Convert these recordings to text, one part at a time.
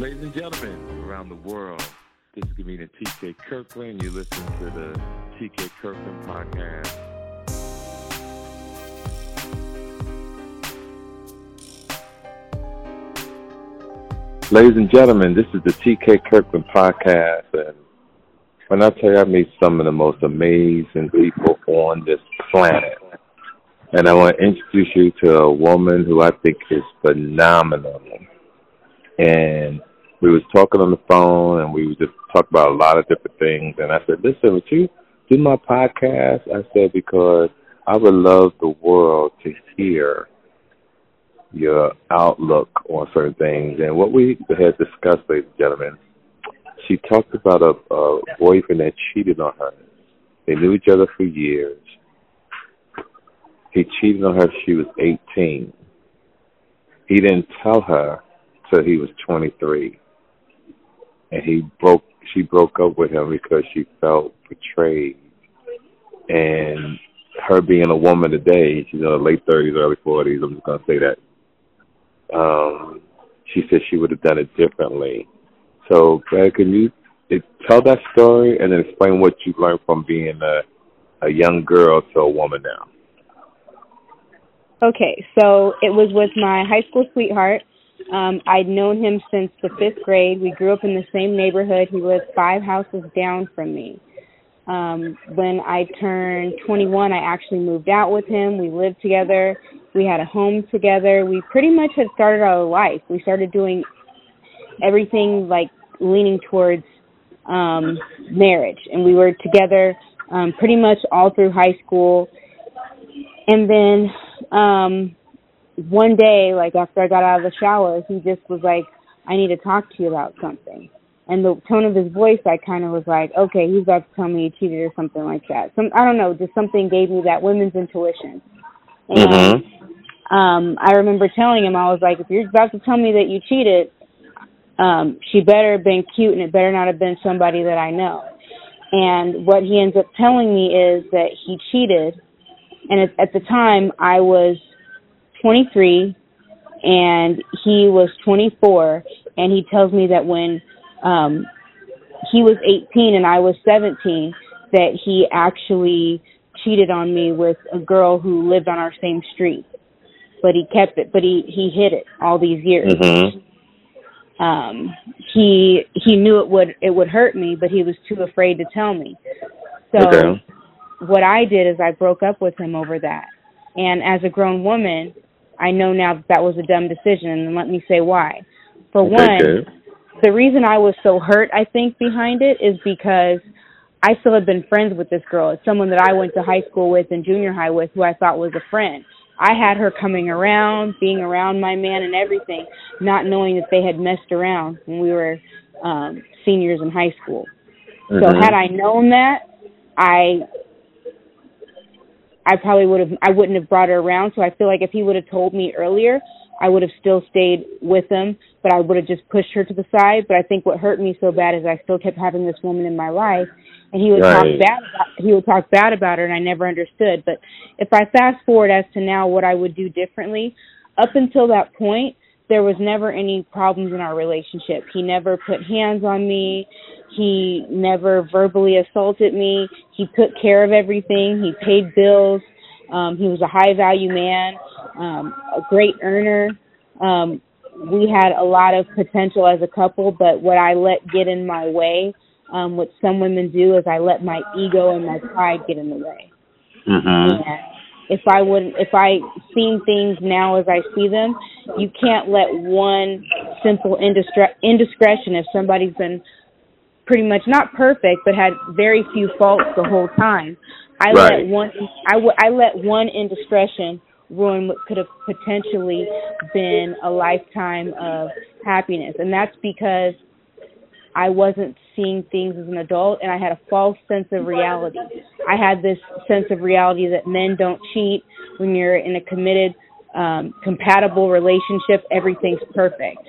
Ladies and gentlemen around the world, this is comedian TK Kirkland. You listen to the TK Kirkland podcast. Ladies and gentlemen, this is the TK Kirkland podcast, and when I tell you I meet some of the most amazing people on this planet, and I want to introduce you to a woman who I think is phenomenal. And we was talking on the phone, and we just talk about a lot of different things. And I said, "Listen, would you do my podcast?" I said because I would love the world to hear your outlook on certain things. And what we had discussed, ladies and gentlemen, she talked about a, a boyfriend that cheated on her. They knew each other for years. He cheated on her she was 18. He didn't tell her till he was 23. And he broke she broke up with him because she felt betrayed. And her being a woman today, she's in her late 30s, early 40s, I'm just going to say that um, she said she would have done it differently. So, Brad, can you tell that story and then explain what you learned from being a, a young girl to a woman now? Okay, so it was with my high school sweetheart. Um, I'd known him since the fifth grade. We grew up in the same neighborhood. He lived five houses down from me. Um, when I turned 21, I actually moved out with him. We lived together. We had a home together. We pretty much had started our life. We started doing everything like leaning towards um, marriage, and we were together um, pretty much all through high school. And then um, one day, like after I got out of the shower, he just was like, "I need to talk to you about something." And the tone of his voice, I kind of was like, "Okay, he's about to tell me he cheated or something like that." Some I don't know, just something gave me that women's intuition. And Mm-hmm. um I remember telling him I was like, if you're about to tell me that you cheated, um, she better have been cute and it better not have been somebody that I know. And what he ends up telling me is that he cheated and at, at the time I was 23 and he was 24 and he tells me that when um he was 18 and I was 17 that he actually cheated on me with a girl who lived on our same street but he kept it but he he hid it all these years Mm-hmm. um he he knew it would it would hurt me but he was too afraid to tell me so Okay. what i did is i broke up with him over that and as a grown woman i know now that that was a dumb decision and let me say why for Okay, one good. the reason i was so hurt i think behind it is because i still had been friends with this girl it's someone that i went to high school with and junior high with who i thought was a friend I had her coming around, being around my man and everything, not knowing that they had messed around when we were um seniors in high school. So Mhm. had I known that, I I probably would have I wouldn't have brought her around. So I feel like if he would have told me earlier, I would have still stayed with him, but I would have just pushed her to the side. But I think what hurt me so bad is I still kept having this woman in my life and he would talk bad about he would talk bad about her and I never understood. But if I fast forward as to now what I would do differently, up until that point there was never any problems in our relationship. He never put hands on me. He never verbally assaulted me. He took care of everything. He paid bills. Um, he was a high value man, um, a great earner. Um, we had a lot of potential as a couple, but what I let get in my way, um, what some women do, is I let my ego and my pride get in the way. Mm-hmm. And if I would, if I seen things now as I see them, you can't let one simple indiscre- indiscretion. If somebody's been pretty much not perfect, but had very few faults the whole time, I Right. let one, I w- I let one indiscretion ruin what could have potentially been a lifetime of happiness, and that's because I wasn't seeing things as an adult and I had a false sense of reality. I had this sense of reality that men don't cheat when you're in a committed, um, compatible relationship, everything's perfect.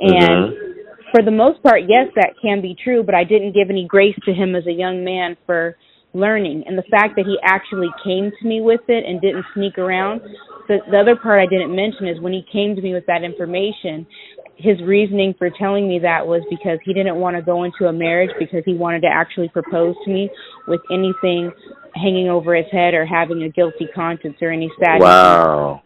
And for the most part, yes, that can be true, but I didn't give any grace to him as a young man for learning. And the fact that he actually came to me with it and didn't sneak around, the, the other part I didn't mention is when he came to me with that information, his reasoning for telling me that was because he didn't want to go into a marriage because he wanted to actually propose to me with anything hanging over his head or having a guilty conscience or any sadness. Wow.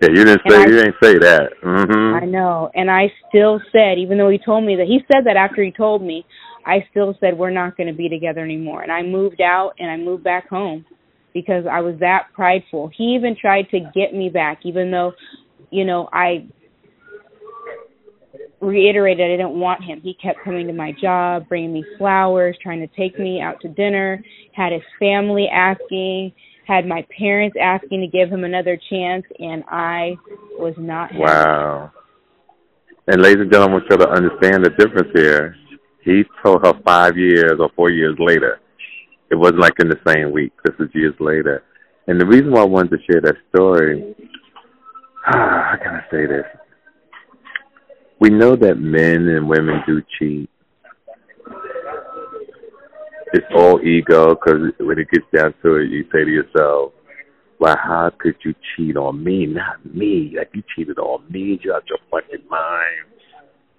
Yeah, you didn't say I, you didn't say that. Mm-hmm. I know, and I still said, even though he told me that he said that after he told me, I still said we're not going to be together anymore. And I moved out and I moved back home because I was that prideful. He even tried to get me back, even though, you know, I reiterated I didn't want him. He kept coming to my job, bringing me flowers, trying to take me out to dinner, had his family asking, had my parents asking to give him another chance, and I was not happy. Wow. And ladies and gentlemen, want to understand the difference here. He told her five years or four years later. It wasn't like in the same week. This was years later. And the reason why I wanted to share that story, how can I say this? We know that men and women do cheat. It's all ego because when it gets down to it, you say to yourself, well, how could you cheat on me? Not me. Like you cheated on me. You're out your fucking mind.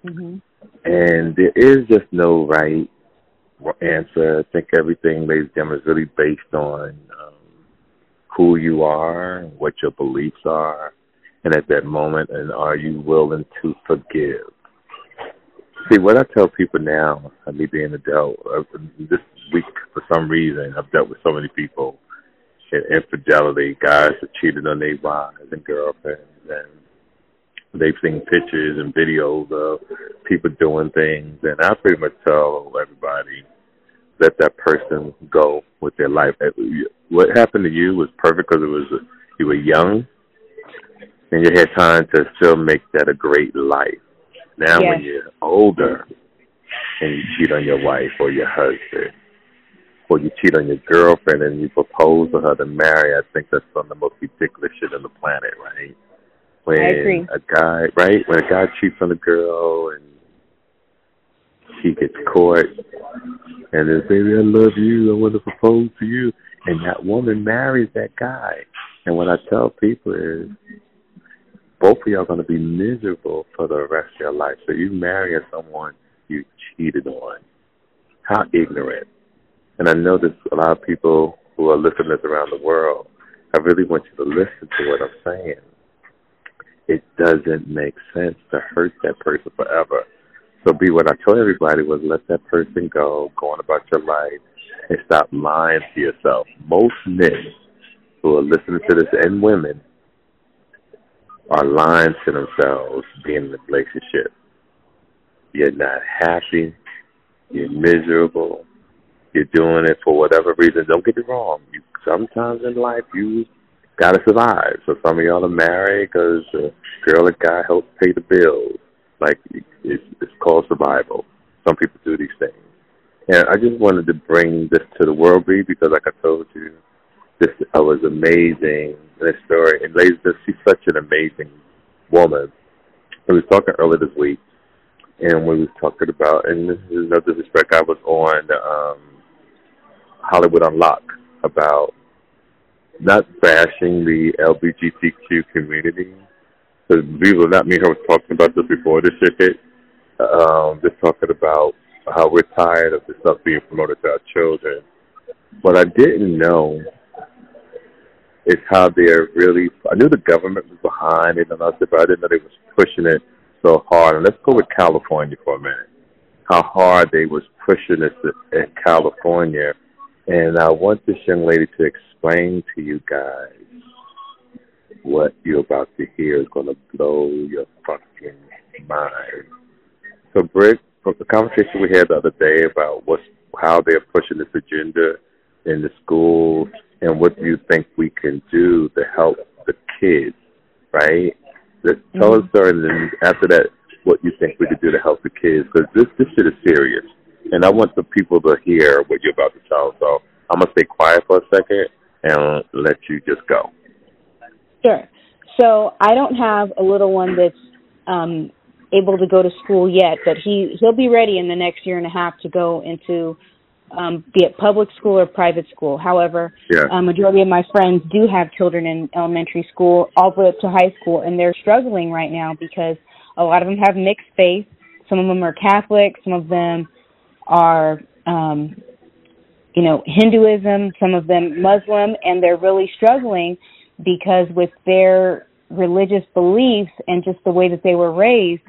Mm-hmm. And there is just no right answer. I think everything, ladies and gentlemen, is really based on um, who you are, what your beliefs are, and at that moment, and are you willing to forgive? See, what I tell people now, I me being an adult, uh, this week for some reason, I've dealt with so many people in infidelity, guys that cheated on their wives and girlfriends, and they've seen pictures and videos of people doing things, and I pretty much tell everybody let that person go with their life. What happened to you was perfect because it was you were young, and you had time to still make that a great life. Now, yes. when you're older and you cheat on your wife or your husband, or you cheat on your girlfriend and you propose to her to marry, I think that's some of the most ridiculous shit on the planet, right? When a guy, right? When a guy cheats on a girl and she gets caught and says, baby, I love you. I want to propose to you. And that woman marries that guy. And what I tell people is, both of y'all are going to be miserable for the rest of your life. So you marry someone you cheated on. How ignorant. And I know there's a lot of people who are listeners around the world. I really want you to listen to what I'm saying it doesn't make sense to hurt that person forever. So be what I told everybody was let that person go, go on about your life, and stop lying to yourself. Most men who are listening to this and women are lying to themselves being in a relationship. You're not happy, you're miserable, you're doing it for whatever reason. Don't get me wrong. You, sometimes in life you got to survive. So some of y'all are married because the girl and guy help pay the bills. Like it's, it's called survival. Some people do these things. And I just wanted to bring this to the world, Bree, because like I told you, this I was amazing this story. And ladies, she's such an amazing woman. I was talking earlier this week, and we was talking about, and this is no disrespect, I was on um, Hollywood Unlocked about not bashing the LGBTQ community. Because it or not, me her was talking about this before this shit hit. Um, just talking about how we're tired of this stuff being promoted to our children. What I didn't know is how they're really. I knew the government was behind it, and I said, but I didn't know they was pushing it so hard. And let's go with California for a minute. How hard they was pushing this in California and I want this young lady to explain to you guys what you're about to hear is going to blow your fucking mind. So, Britt, from the conversation we had the other day about what's how they're pushing this agenda in the schools and what do you think we can do to help the kids, right? Let's tell us, sir, and then after that, what you think we could do to help the kids because this this shit is serious and I want the people to hear what you're about to tell. So I'm gonna stay quiet for a second and let you just go. Sure. So I don't have a little one that's um, able to go to school yet, but he he'll be ready in the next year and a half to go into um, be it public school or private school. However, yeah. a majority of my friends do have children in elementary school all the way up to high school, and they're struggling right now because a lot of them have mixed faith. Some of them are Catholic, some of them are, um, you know, Hinduism, some of them Muslim, and they're really struggling because with their religious beliefs and just the way that they were raised,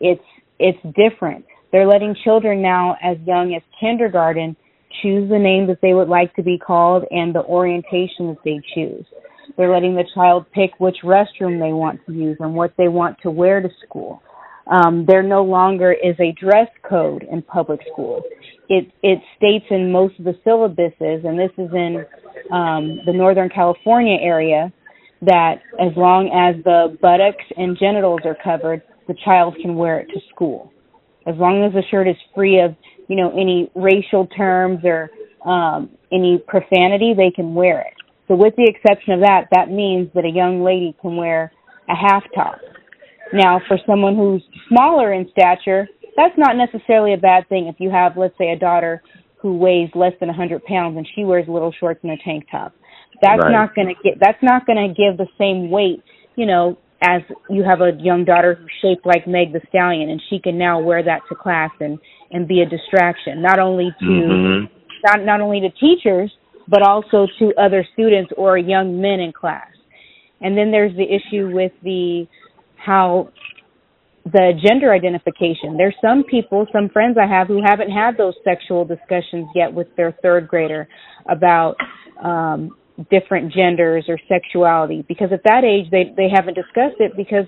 it's it's different. They're letting children now as young as kindergarten choose the name that they would like to be called and the orientation that they choose. They're letting the child pick which restroom they want to use and what they want to wear to school. Um, there no longer is a dress code in public schools. It it states in most of the syllabuses, and this is in um, the Northern California area, that as long as the buttocks and genitals are covered, the child can wear it to school. As long as the shirt is free of, you know, any racial terms or um, any profanity, they can wear it. So with the exception of that, that means that a young lady can wear a half top. Now, for someone who's smaller in stature, that's not necessarily a bad thing if you have, let's say, a daughter who weighs less than 100 pounds and she wears little shorts and a tank top. That's Right. not going to get. That's not going to give the same weight, you know, as you have a young daughter who's shaped like Meg the Stallion, and she can now wear that to class and and be a distraction, not only to Mhm. not not only to teachers but also to other students or young men in class. And then there's the issue with the how the gender identification. There's some people, some friends I have who haven't had those sexual discussions yet with their third grader about um different genders or sexuality because at that age they they haven't discussed it because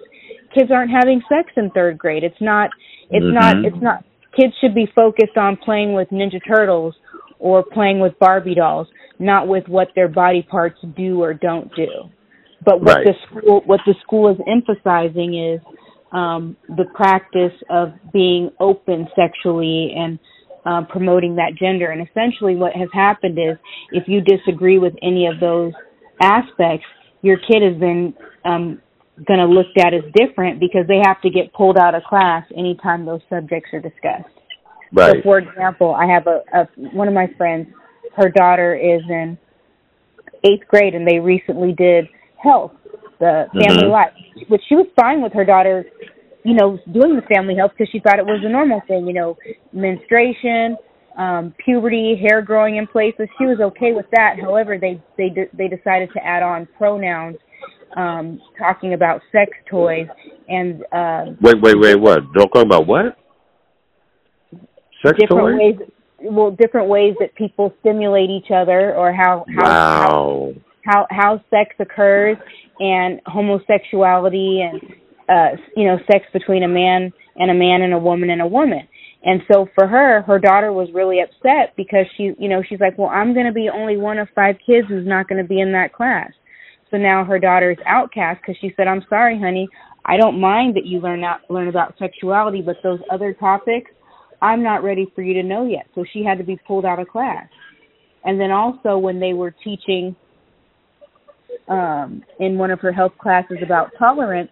kids aren't having sex in third grade. It's not it's not Mhm. it's not kids should be focused on playing with ninja turtles or playing with barbie dolls not with what their body parts do or don't do but what Right. the school what the school is emphasizing is um the practice of being open sexually and uh, promoting that gender and essentially what has happened is if you disagree with any of those aspects your kid has been um going to looked at as different because they have to get pulled out of class anytime those subjects are discussed Right. so, for example, I have a, a one of my friends. Her daughter is in eighth grade, and they recently did health, the family Mhm. life, which she was fine with her daughter, you know, doing the family health because she thought it was a normal thing. You know, menstruation, um, puberty, hair growing in places. She was okay with that. However, they they de- they decided to add on pronouns, um, talking about sex toys and. Uh, Wait, wait, wait. What? Don't talk about what? Sex different toys? ways well different ways that people stimulate each other or how how Wow. How how sex occurs and homosexuality and uh you know sex between a man and a man and a woman and a woman. And so for her her daughter was really upset because she you know she's like well i'm going to be only one of five kids who's not going to be in that class. So now her daughter is outcast because she said i'm sorry honey. I don't mind that you learn out learn about sexuality but those other topics i'm not ready for you to know yet. So she had to be pulled out of class. And then also when they were teaching um in one of her health classes about tolerance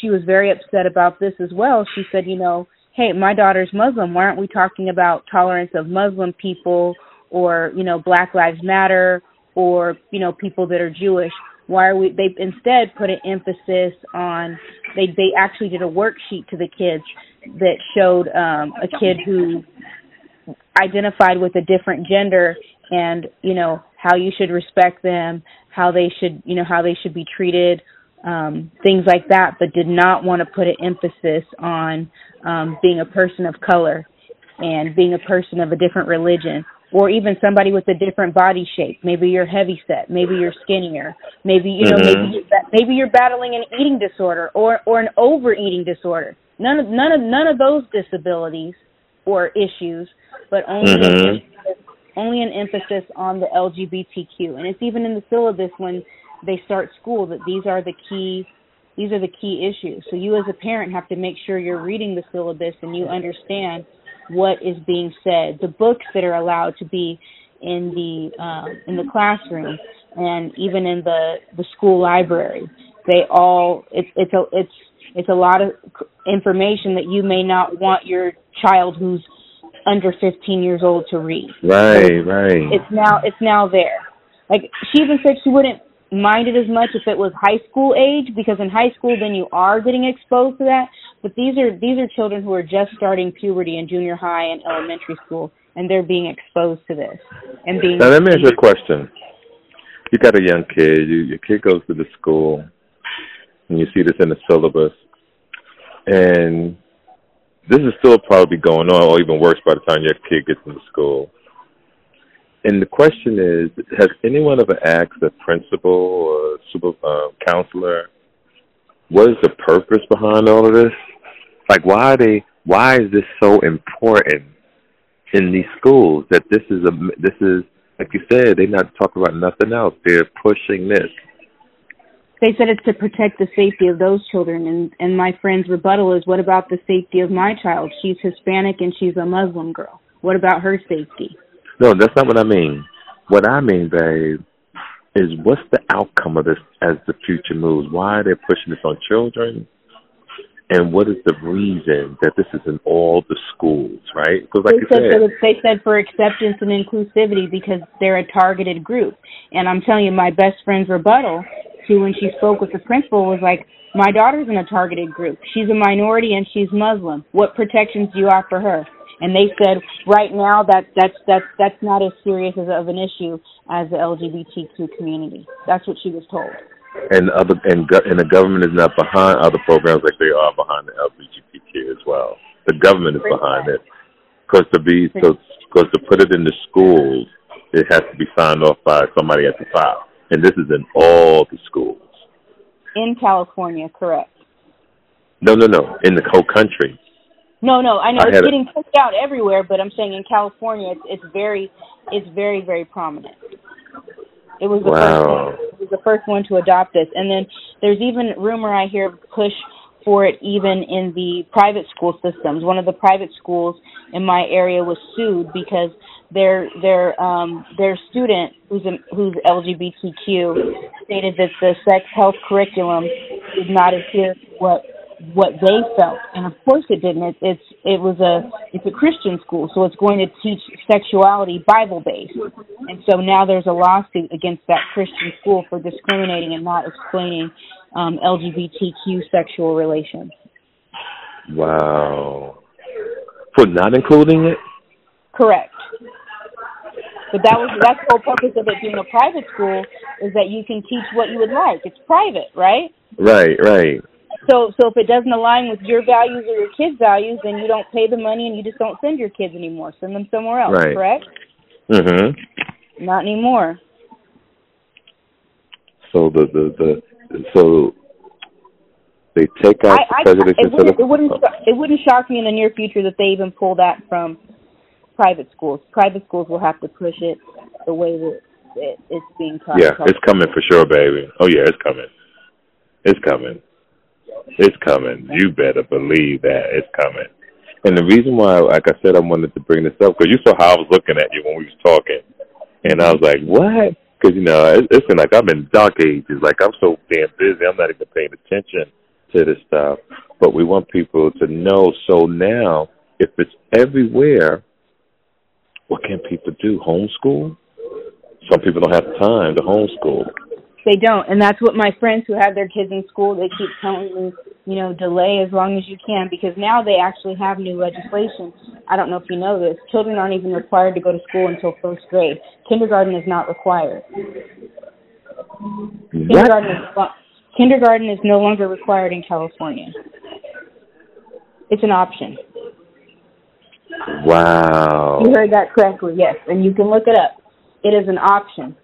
she was very upset about this as well. She said you know hey my daughter's muslim. Why aren't we talking about tolerance of muslim people or you know black lives matter or you know people that are jewish? Why are we they instead put an emphasis on they they actually did a worksheet to the kids that showed um a kid who identified with a different gender and you know how you should respect them how they should you know how they should be treated um things like that but did not want to put an emphasis on um being a person of color and being a person of a different religion or even somebody with a different body shape maybe you're heavy set maybe you're skinnier maybe you know Mhm. maybe you're, maybe you're battling an eating disorder or or an overeating disorder none of none of none of those disabilities or issues but only Mhm. emphasis, only an emphasis on the LGBTQ and it's even in the syllabus when they start school that these are the key these are the key issues. So you as a parent have to make sure you're reading the syllabus and you understand what is being said. The books that are allowed to be in the um, in the classroom and even in the the school library. They all it's it's a it's it's a lot of information that you may not want your child who's under 15 years old to read. Right, so right. It's now it's now there. Like she even said she wouldn't mind it as much if it was high school age because in high school then you are getting exposed to that. But these are these are children who are just starting puberty in junior high and elementary school and they're being exposed to this and being Now let me ask you a question. You got a young kid, you, your kid goes to the school and you see this in the syllabus and this is still probably going on or even worse by the time your kid gets into school and the question is, has anyone ever asked a principal or super uh, counselor, what is the purpose behind all of this? Like, why are they? Why is this so important in these schools? That this is a this is like you said, they're not talking about nothing else. They're pushing this. They said it's to protect the safety of those children, and and my friend's rebuttal is, what about the safety of my child? She's Hispanic and she's a Muslim girl. What about her safety? No, that's not what I mean. What I mean, babe, is what's the outcome of this as the future moves? Why are they pushing this on children? And what is the reason that this is in all the schools, right? Because like they said, said, they said for acceptance and inclusivity because they're a targeted group. And I'm telling you, my best friend's rebuttal to when she spoke with the principal was like, "My daughter's in a targeted group. She's a minority and she's Muslim. What protections do you offer her?" and they said right now that that's that's that's not as serious as of an issue as the LGBTQ community. That's what she was told. And other and and the government is not behind other programs like they are behind the LGBTQ as well. The government is behind it because to be so because to put it in the schools, it has to be signed off by somebody at the top, and this is in all the schools. In California, correct. No, no, no. In the whole country. No, no, I know I it's getting pushed out everywhere, but I'm saying in California, it's it's very, it's very very prominent. It was the wow. first one. It was the first one to adopt this, and then there's even rumor I hear push for it even in the private school systems. One of the private schools in my area was sued because their their um their student who's a, who's LGBTQ stated that the sex health curriculum did not adhere to what what they felt, and of course it didn't. It, it's it was a it's a Christian school, so it's going to teach sexuality Bible based, and so now there's a lawsuit against that Christian school for discriminating and not explaining um, LGBTQ sexual relations. Wow, for not including it. Correct. But that was that's the whole purpose of it being a private school is that you can teach what you would like. It's private, right? Right, right. So so if it doesn't align with your values or your kids' values, then you don't pay the money and you just don't send your kids anymore. Send them somewhere else, right. correct? Mhm. Not anymore. So the the the so they take out I, the I, it wouldn't, it wouldn't it wouldn't shock me in the near future that they even pull that from private schools. Private schools will have to push it the way that it, it's being taught. Yeah, it's coming for sure, baby. Oh yeah, it's coming. It's coming. It's coming. You better believe that it's coming. And the reason why, like I said, I wanted to bring this up because you saw how I was looking at you when we was talking, and I was like, "What?" Because you know, it, it's been like I'm in dark ages. Like I'm so damn busy, I'm not even paying attention to this stuff. But we want people to know. So now, if it's everywhere, what can people do? Homeschool? Some people don't have time to homeschool. They don't, and that's what my friends who have their kids in school they keep telling me. You know, delay as long as you can because now they actually have new legislation. I don't know if you know this. Children aren't even required to go to school until first grade. Kindergarten is not required. What? Kindergarten is kindergarten is no longer required in California. It's an option. Wow. You heard that correctly, yes, and you can look it up. It is an option.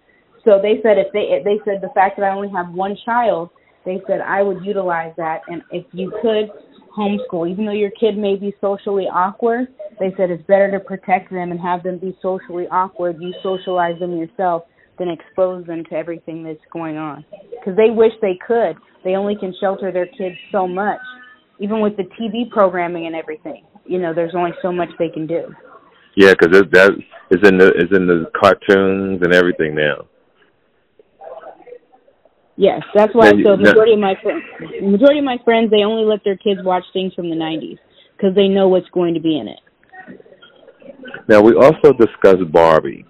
So they said if they they said the fact that I only have one child, they said I would utilize that, and if you could homeschool, even though your kid may be socially awkward, they said it's better to protect them and have them be socially awkward. You socialize them yourself than expose them to everything that's going on. Because they wish they could. They only can shelter their kids so much, even with the TV programming and everything. You know, there's only so much they can do. Yeah, because that is in the is in the cartoons and everything now. Yes, that's why. So majority of my friends, majority of my friends, they only let their kids watch things from the '90s because they know what's going to be in it. Now we also discussed Barbie,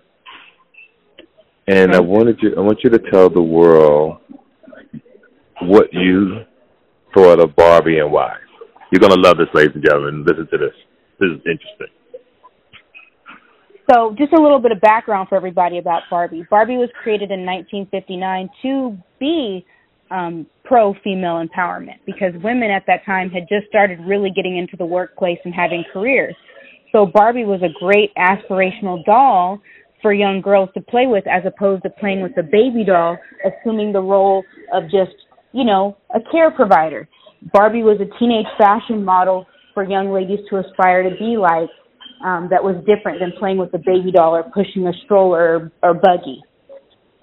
and I wanted you I want you to tell the world what you thought of Barbie and why. You're gonna love this, ladies and gentlemen. Listen to this. This is interesting. So, just a little bit of background for everybody about Barbie. Barbie was created in 1959 to be um, pro female empowerment because women at that time had just started really getting into the workplace and having careers. So, Barbie was a great aspirational doll for young girls to play with as opposed to playing with a baby doll, assuming the role of just, you know, a care provider. Barbie was a teenage fashion model for young ladies to aspire to be like um, that was different than playing with a baby doll or pushing a stroller or, or buggy.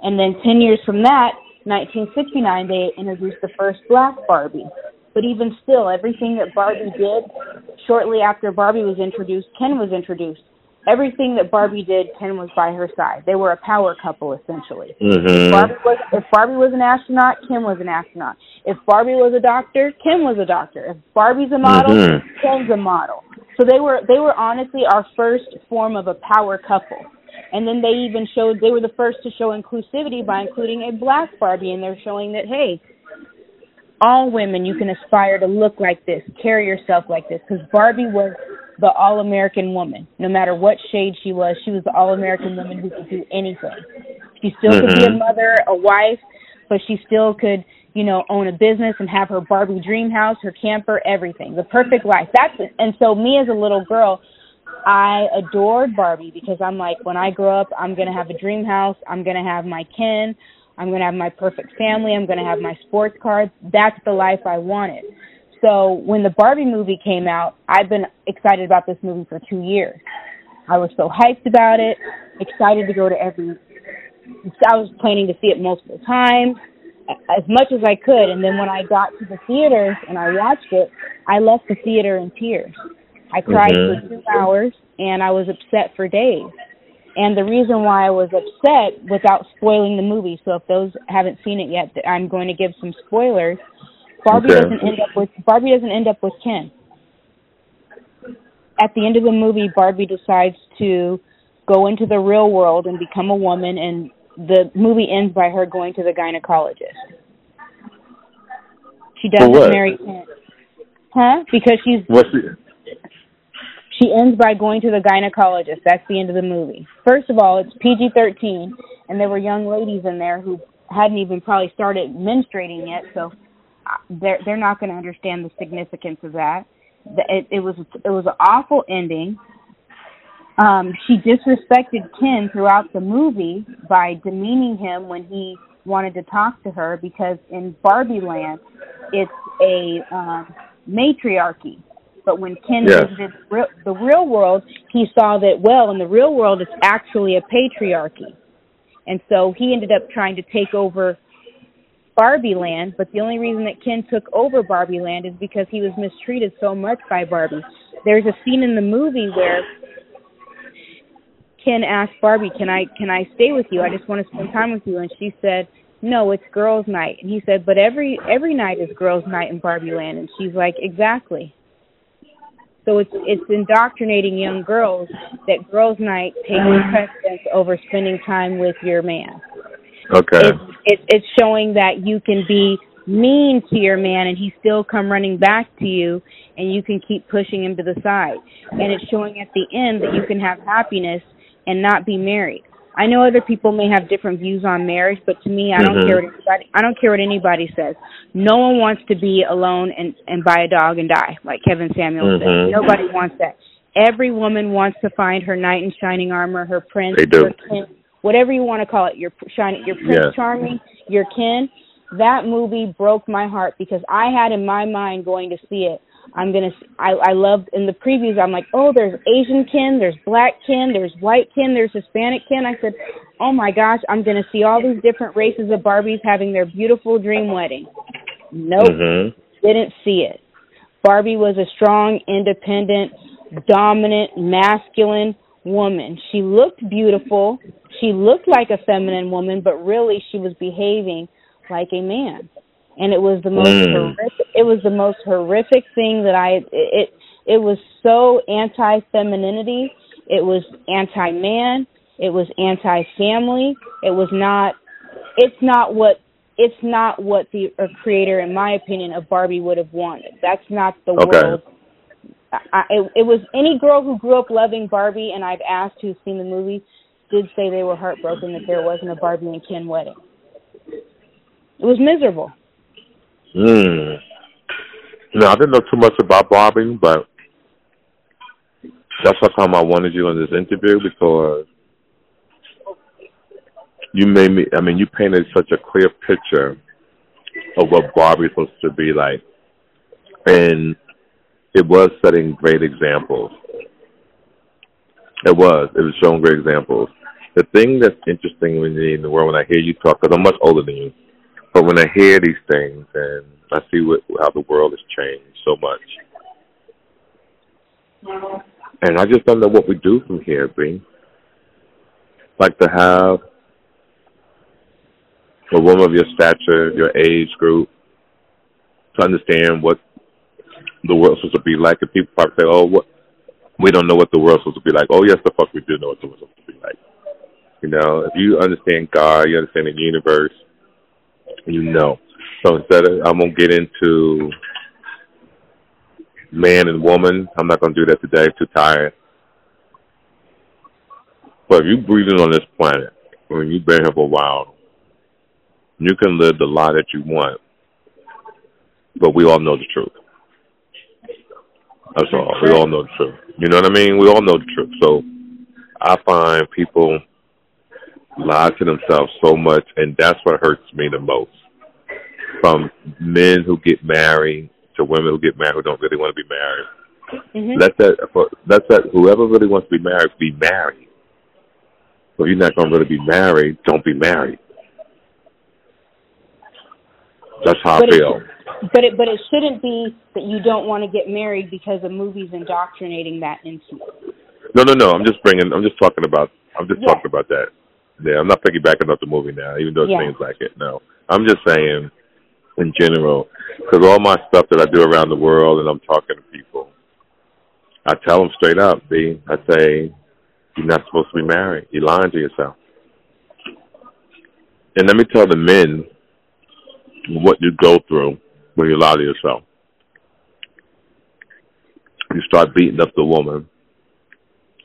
And then 10 years from that, 1969, they introduced the first black Barbie. But even still, everything that Barbie did, shortly after Barbie was introduced, Ken was introduced. Everything that Barbie did, Ken was by her side. They were a power couple, essentially. Mm-hmm. If, Barbie was, if Barbie was an astronaut, Ken was an astronaut. If Barbie was a doctor, Ken was a doctor. If Barbie's a model, mm-hmm. Ken's a model. So they were they were honestly our first form of a power couple. And then they even showed they were the first to show inclusivity by including a black Barbie and they're showing that hey, all women you can aspire to look like this, carry yourself like this because Barbie was the all-American woman. No matter what shade she was, she was the all-American woman who could do anything. She still mm-hmm. could be a mm-hmm. mother, a wife, but she still could you know, own a business and have her Barbie dream house, her camper, everything. The perfect life. That's it. And so me as a little girl, I adored Barbie because I'm like, when I grow up, I'm to have a dream house. I'm to have my Ken. I'm to have my perfect family. I'm to have my sports cars. That's the life I wanted. So when the Barbie movie came out, I've been excited about this movie for two years. I was so hyped about it, excited to go to every. I was planning to see it multiple times as much as I could. And then when I got to the theaters and I watched it, I left the theater in tears. I cried mm-hmm. for two hours and I was upset for days. And the reason why I was upset, without spoiling the movie, so if those haven't seen it yet, I'm going to give some spoilers. Barbie okay. doesn't end up with Barbie doesn't end up with Ken. At the end of the movie, Barbie decides to go into the real world and become a woman and the movie ends by her going to the gynecologist. She doesn't marry Ken. Huh? Because she's What's the she ends by going to the gynecologist. That's the end of the movie. First of all, it's PG thirteen, and there were young ladies in there who hadn't even probably started menstruating yet, so uh, they're they're not going to understand the significance of that. It, it was it was an awful ending. Um, she disrespected Ken throughout the movie by demeaning him when he wanted to talk to her because in Barbie Land, it's a um, matriarchy. But when Ken yes. visited the real world, he saw that, well, in the real world, it's actually a patriarchy. And so he ended up trying to take over Barbie Land, but the only reason that Ken took over Barbie Land is because he was mistreated so much by Barbie. There's a scene in the movie where Ken asked Barbie, "Can I can I stay with you? I just want to spend time with you." And she said, "No, it's girls' night." And he said, "But every every night is girls' night in Barbie Land." And she's like, "Exactly." So it's it's indoctrinating young girls that girls' night takes mm-hmm. precedence over spending time with your man. Okay. It's, it, it's showing that you can be mean to your man and he still come running back to you and you can keep pushing him to the side. And it's showing at the end that you can have happiness and not be married. I know other people may have different views on marriage, but to me, I don't mm-hmm. care what anybody. I don't care what anybody says. No one wants to be alone and and buy a dog and die, like Kevin Samuels mm-hmm. said. Nobody wants that. Every woman wants to find her knight in shining armor, her prince, they do. her Ken, whatever you want to call it. Your shining, your prince yeah. charming, your Ken. That movie broke my heart because I had in my mind going to see it I'm gonna. I I loved in the previews. I'm like, oh, there's Asian Ken, there's black Ken, there's white Ken, there's Hispanic Ken. I said, oh my gosh, I'm gonna see all these different races of Barbies having their beautiful dream wedding. Nope, mm-hmm. didn't see it. Barbie was a strong, independent, dominant, masculine woman. She looked beautiful. She looked like a feminine woman, but really she was behaving like a man and it was the most mm. horrific, it was the most horrific thing that I it it was so anti femininity It was anti-man. It was anti-family. It was not. It's not what. It's not what the creator, in my opinion, of Barbie would have wanted. That's not the okay. world. I, it, it was any girl who grew up loving Barbie, and I've asked who's seen the movie, did say they were heartbroken that there wasn't a Barbie and Ken wedding. It was miserable. Hmm. No, I didn't know too much about Barbie, but that's how come I wanted you in this interview because you made me. I mean, you painted such a clear picture of what Barbie's supposed to be like, and it was setting great examples. It was. It was showing great examples. The thing that's interesting in the world when I hear you talk, because I'm much older than you, but when I hear these things and I see what, how the world has changed so much, and I just don't know what we do from here, B. Like to have a woman of your stature, your age group, to understand what the world's supposed to be like. And people probably say, "Oh, what? We don't know what the world's supposed to be like." Oh, yes, the fuck we do know what the world's supposed to be like. You know, if you understand God, you understand the universe, you know. So instead of, I'm gonna get into man and woman. I'm not gonna do that today. too tired. But if you're breathing on this planet, when you've been here for a while, you can live the life that you want. But we all know the truth. That's all. We all know the truth. You know what I mean? We all know the truth. So I find people lie to themselves so much, and that's what hurts me the most. From men who get married to women who get married who don't really want to be married. Mm-hmm. Let that let that whoever really wants to be married be married. So if you're not going to really be married, don't be married. That's how but I feel. It, but it but it shouldn't be that you don't want to get married because a movie's indoctrinating that into you. No, no, no. I'm just bringing. I'm just talking about. I'm just Yeah. talking about that. Yeah, I'm not piggybacking off the movie now, even though it Yeah. seems like it. No, I'm just saying, in general, because all my stuff that I do around the world, and I'm talking to people, I tell them straight up. B, I say, you're not supposed to be married. You're lying to yourself. And let me tell the men what you go through when you lie to yourself. You start beating up the woman,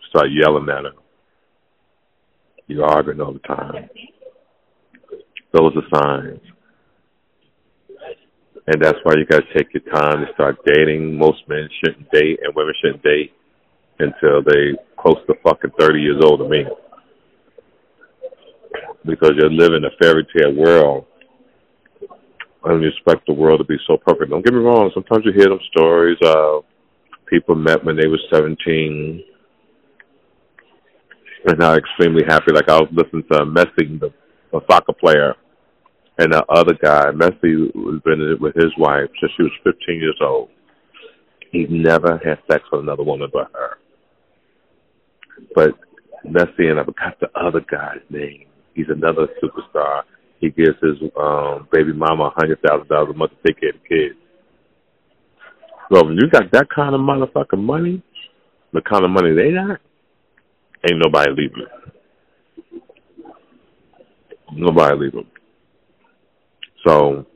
start yelling at her. You're arguing all the time. Those are signs. And that's why you gotta take your time to start dating. Most men shouldn't date and women shouldn't date until they close to fucking thirty years old to me. Because you're living a fairy tale world and you expect the world to be so perfect. Don't get me wrong, sometimes you hear them stories of people met when they were seventeen and now extremely happy. Like I was listening to Messi, the, the soccer player, and the other guy. Messi was been with his wife since she was 15 years old. He never had sex with another woman but her. But Messi and I forgot the other guy's name. He's another superstar. He gives his um baby mama a hundred thousand dollars a month to take care of the kids. So when you got that kind of motherfucking money, the kind of money they got, ain't nobody leaving. Nobody leaving. So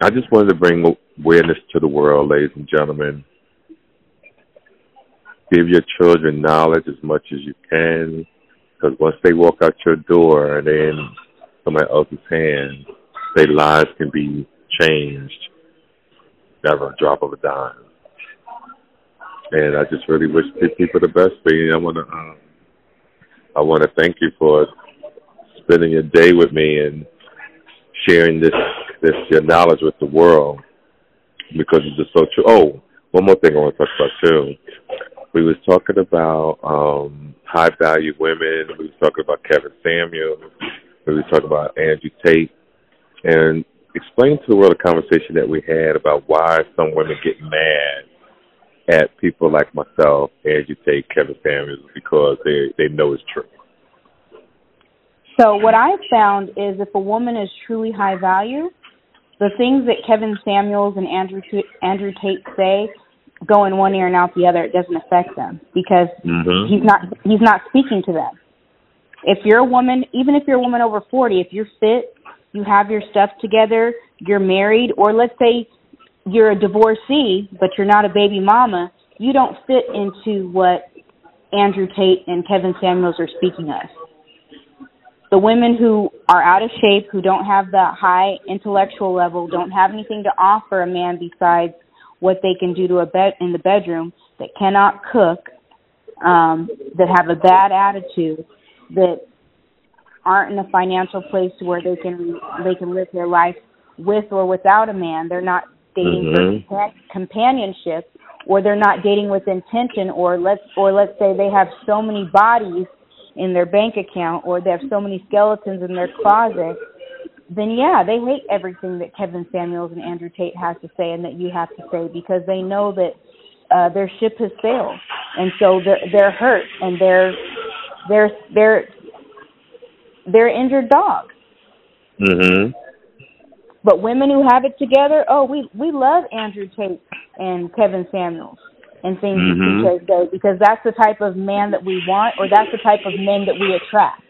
I just wanted to bring awareness to the world, ladies and gentlemen. Give your children knowledge as much as you can, because once they walk out your door and they're in somebody else's hands, their lives can be changed. Never a drop of a dime. And I just really wish people the best. And I want to, um, I want to thank you for spending your day with me and sharing this this your knowledge with the world because it's just so true. Oh, one more thing I want to talk about too. We was talking about um high value women. We was talking about Kevin Samuel. We was talking about Andrew Tate, and explain to the world a conversation that we had about why some women get mad at people like myself, Andrew Tate, Kevin Samuels, because they they know it's true. So what I've found is if a woman is truly high value, the things that Kevin Samuels and Andrew T- Andrew Tate say go in one ear and out the other, it doesn't affect them because Mhm. he's not he's not speaking to them. If you're a woman, even if you're a woman over 40, if you're fit, you have your stuff together, you're married, or let's say you're a divorcee, but you're not a baby mama, you don't fit into what Andrew Tate and Kevin Samuels are speaking of. The women who are out of shape, who don't have the high intellectual level, don't have anything to offer a man besides what they can do to a bed in the bedroom, that cannot cook, um, that have a bad attitude, that aren't in a financial place where they can they can live their life with or without a man. They're not dating Mhm. for compa- companionship, or they're not dating with intention, or let's or let's say they have so many bodies in their bank account, or they have so many skeletons in their closet. Then yeah, they hate everything that Kevin Samuels and Andrew Tate has to say and that you have to say because they know that uh, their ship has sailed, and so they're they're hurt and they're they're they're they're injured dogs. Mhm. But women who have it together, oh, we we love Andrew Tate and Kevin Samuels and things Mhm. that because that's the type of man that we want, or that's the type of men that we attract.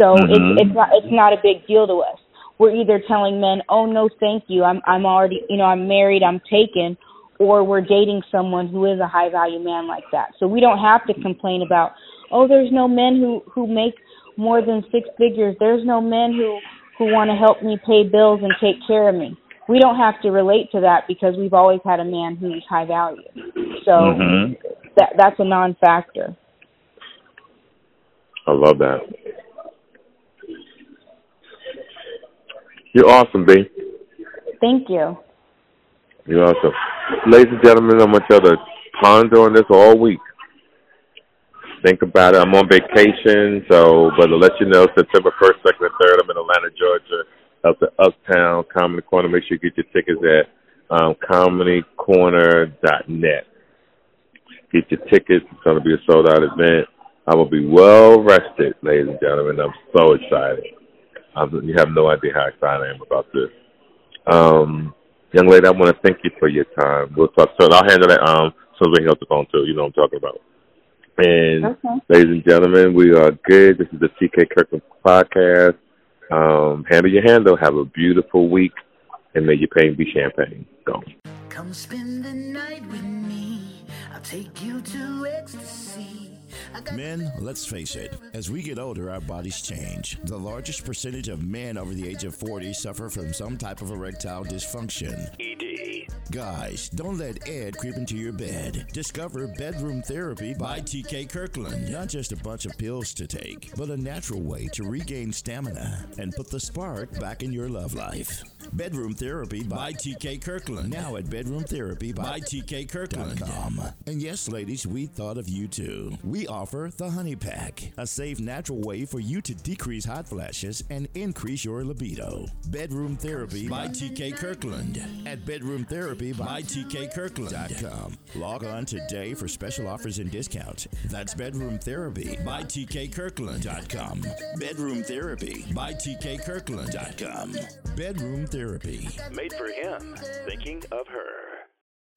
So Mhm. it's it's not it's not a big deal to us. We're either telling men, oh no, thank you, I'm I'm already you know I'm married, I'm taken, or we're dating someone who is a high value man like that. So we don't have to complain about, oh, there's no men who who make more than six figures. There's no men who who want to help me pay bills and take care of me. We don't have to relate to that because we've always had a man who's high value. So Mhm. that that's a non-factor. I love that. You're awesome, B. Thank you. You're awesome. Ladies and gentlemen, I want y'all to ponder on this all week. Think about it. I'm on vacation, so but to let you know, September 1st, 2nd, and 3rd, I'm in Atlanta, Georgia, up to Uptown Comedy Corner. Make sure you get your tickets at um, comedycorner.net. Get your tickets. It's going to be a sold out event. I will be well rested, ladies and gentlemen. I'm so excited. Um, you have no idea how excited I am about this. Um, young lady, I want to thank you for your time. We'll talk soon. I'll handle that um, as we hit the phone too. You know what I'm talking about. And Okay. ladies and gentlemen, we are good. This is the TK Kirkland podcast. Um, handle your handle. Have a beautiful week, and may your pain be champagne. Go. Come spend the night with me. I'll take you to ecstasy. Men, let's face it, as we get older, our bodies change. The largest percentage of men over the age of 40 suffer from some type of erectile dysfunction. ED. Guys, don't let Ed creep into your bed. Discover Bedroom Therapy by TK Kirkland. Not just a bunch of pills to take, but a natural way to regain stamina and put the spark back in your love life. Bedroom Therapy by TK Kirkland. Now at Bedroom Therapy by TK Kirkland. And yes, ladies, we thought of you too. We offer the Honey Pack, a safe, natural way for you to decrease hot flashes and increase your libido. Bedroom Therapy by TK Kirkland at Bedroom Therapy by TK Kirkland.com. Log on today for special offers and discounts. That's Bedroom Therapy by TK Kirkland.com. Bedroom Therapy by TK Kirkland.com. Bedroom Therapy. Made for him, thinking of her.